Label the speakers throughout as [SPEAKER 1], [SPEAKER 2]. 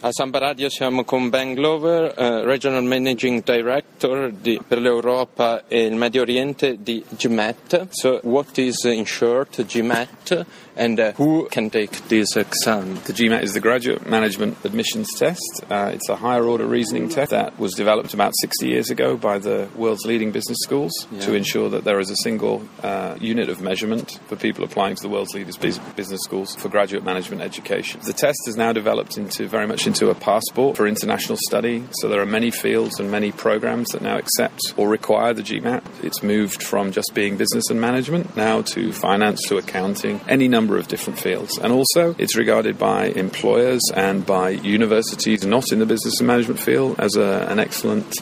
[SPEAKER 1] A Samba Radio siamo con Ben Glover, uh, Regional Managing Director di, per l'Europa e il Medio Oriente di GMAT. So what is in short GMAT and uh, who can take this exam?
[SPEAKER 2] The GMAT is the Graduate Management Admissions Test. Uh, it's a higher order reasoning test that was developed about 60 years ago by the world's leading business schools yeah. to ensure that there is a single uh, unit of measurement for people applying to the world's leading business schools for graduate management education. The test has now developed into very much into a passport for international study. So there are many fields and many programs that now accept or require the GMAT. It's moved from just being business and management now to finance to accounting, any number of different fields. And also, it's regarded by employers and by universities not in the business and management field as a, an excellent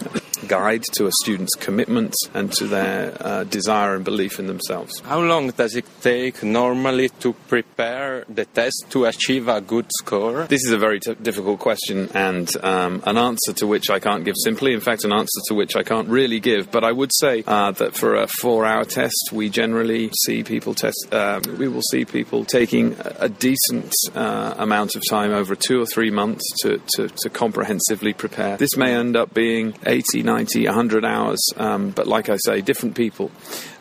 [SPEAKER 2] guide to a student's commitment and to their uh, desire and belief in themselves.
[SPEAKER 1] How long does it take normally to prepare the test to achieve a good score?
[SPEAKER 2] This is a very t- difficult question and um, an answer to which I can't give simply. In fact, an answer to which I can't really give. But I would say uh, that for a four-hour test, we generally see people test. Uh, we will see people taking a, decent uh, amount of time over two or three months to, to, to comprehensively prepare. This may end up being 80, 90, 100 hours, um, but like I say, different people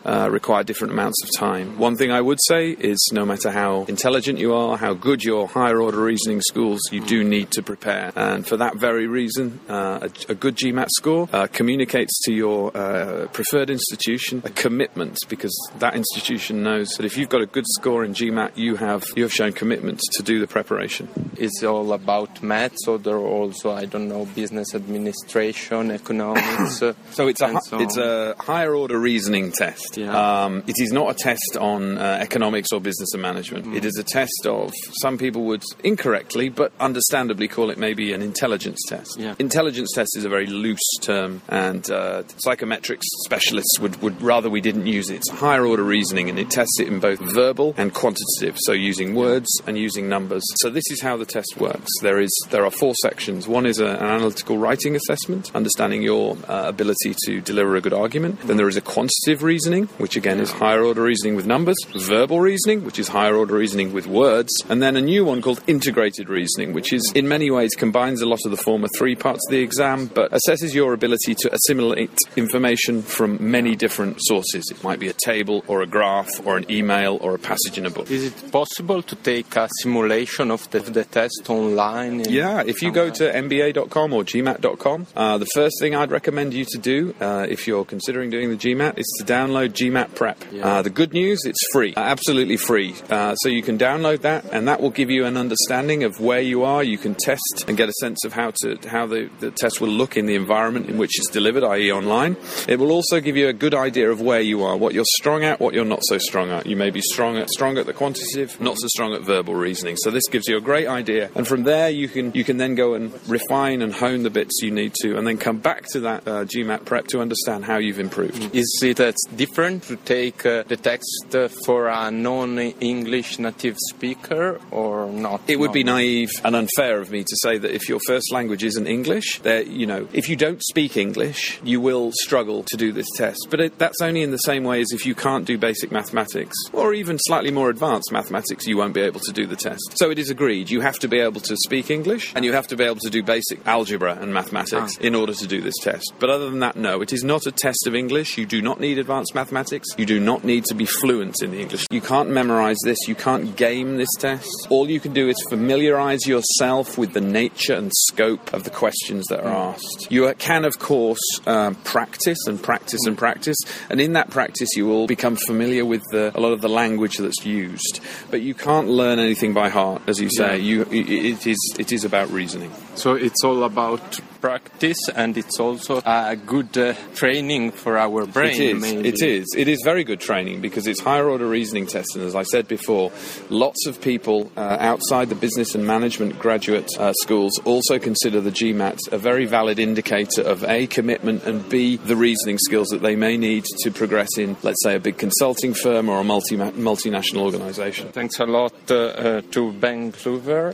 [SPEAKER 2] uh, require different amounts of time. One thing I would say is no matter how intelligent you are, how good your higher order reasoning schools, you do need to prepare. And for that very reason, uh, a, a, good GMAT score uh, communicates to your uh, preferred institution a commitment because that institution knows that if you've got a good score in GMAT, you have you have shown commitment to do the preparation.
[SPEAKER 1] It's all about maths, or there are also I don't know business administration, economics.
[SPEAKER 2] So it's a so it's a higher order reasoning test. Yeah. Um, it is not a test on uh, economics or business and management. Mm. It is a test of, some people would incorrectly, but understandably call it maybe an intelligence test. Yeah. Intelligence test is a very loose term, and uh, psychometrics specialists would, would rather we didn't use it. It's higher order reasoning, and it tests it in both verbal and quantitative, so using words and using numbers. So this is how the test works. There is there are four sections. One is a, an analytical writing assessment, understanding your uh, ability to deliver a good argument. Then there is a quantitative reasoning, which again is higher order reasoning with numbers, verbal reasoning, which is higher order reasoning with words, and then a new one called integrated reasoning, which is in many ways combines a lot of the former three parts of the exam, but assesses your ability to assimilate information from many different sources. It might be a table or a graph or an email or a passage in a book.
[SPEAKER 1] Is it possible to take a simulation of the, the test online?
[SPEAKER 2] Yeah, if you go to mba.com or gmat.com, uh, the first thing I'd recommend you to do uh, if you're considering doing the GMAT is to download GMAT Prep. Yeah. Uh, the good news, it's free, uh, absolutely free. Uh, so you can download that, and that will give you an understanding of where you are. You can test and get a sense of how to how the, the test will look in the environment in which it's delivered, i.e., online. It will also give you a good idea of where you are, what you're strong at, what you're not so strong at. You may be strong at strong at the quantitative, not so strong at verbal reasoning. So this gives you a great idea, and from there you can you can then go and refine and hone the bits you need to, and then come back to that uh, GMAT prep to understand how you've improved.
[SPEAKER 1] Is it different? different to take uh, the text for a non-English native speaker or not?
[SPEAKER 2] It would be naive and unfair of me to say that if your first language isn't English, that you know, if you don't speak English, you will struggle to do this test. But it, that's only in the same way as if you can't do basic mathematics or even slightly more advanced mathematics, you won't be able to do the test. So it is agreed. You have to be able to speak English and you have to be able to do basic algebra and mathematics ah. in order to do this test. But other than that, no, it is not a test of English. You do not need advanced mathematics. You do not need to be fluent in the English. You can't memorize this. You can't game this test. All you can do is familiarize yourself with the nature and scope of the questions that are asked. You can, of course, um, practice and practice and practice, and in that practice, you will become familiar with the, a lot of the language that's used. But you can't learn anything by heart, as you say. Yeah. You, it is it is about reasoning.
[SPEAKER 1] So it's all about practice, and it's also a good uh, training for our brain.
[SPEAKER 2] It is. Maybe. It is. It is very good training because it's higher order reasoning tests, and as I said before, lots of people uh, outside the business and management graduate uh, schools also consider the GMAT a very valid indicator of a commitment and b the reasoning skills that they may need to progress in, let's say, a big consulting firm or a multi multinational organisation.
[SPEAKER 1] Thanks a lot uh, uh, to Ben Glover.